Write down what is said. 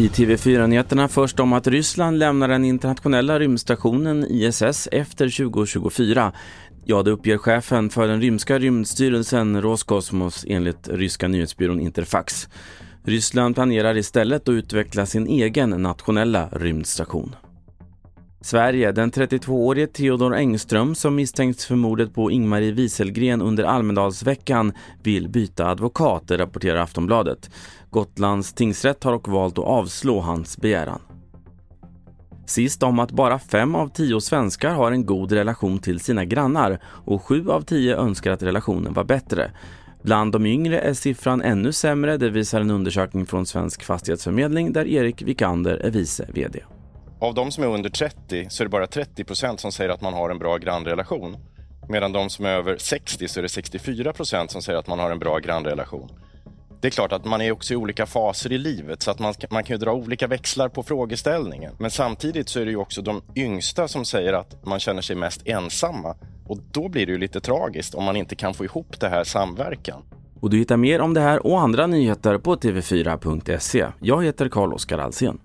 I TV4-nyheterna först om att Ryssland lämnar den internationella rymdstationen ISS efter 2024. Ja, det uppger chefen för den rymdska rymdstyrelsen Roskosmos enligt ryska nyhetsbyrån Interfax. Ryssland planerar istället att utveckla sin egen nationella rymdstation. Sverige, den 32-årige Theodor Engström som misstänks för mordet på Ingmarie Wieselgren under Almedalsveckan vill byta advokat, det rapporterar Aftonbladet. Gotlands tingsrätt har dock valt att avslå hans begäran. Sist om att bara fem av tio svenskar har en god relation till sina grannar och sju av tio önskar att relationen var bättre. Bland de yngre är siffran ännu sämre, det visar en undersökning från Svensk Fastighetsförmedling där Erik Vikander är vice VD. Av de som är under 30 så är det bara 30 procent som säger att man har en bra grannrelation. Medan de som är över 60 så är det 64 procent som säger att man har en bra grannrelation. Det är klart att man är också i olika faser i livet så att man, man kan ju dra olika växlar på frågeställningen. Men samtidigt så är det ju också de yngsta som säger att man känner sig mest ensamma. Och då blir det ju lite tragiskt om man inte kan få ihop det här samverkan. Och du hittar mer om det här och andra nyheter på tv4.se. Jag heter Carl-Oskar Alsen.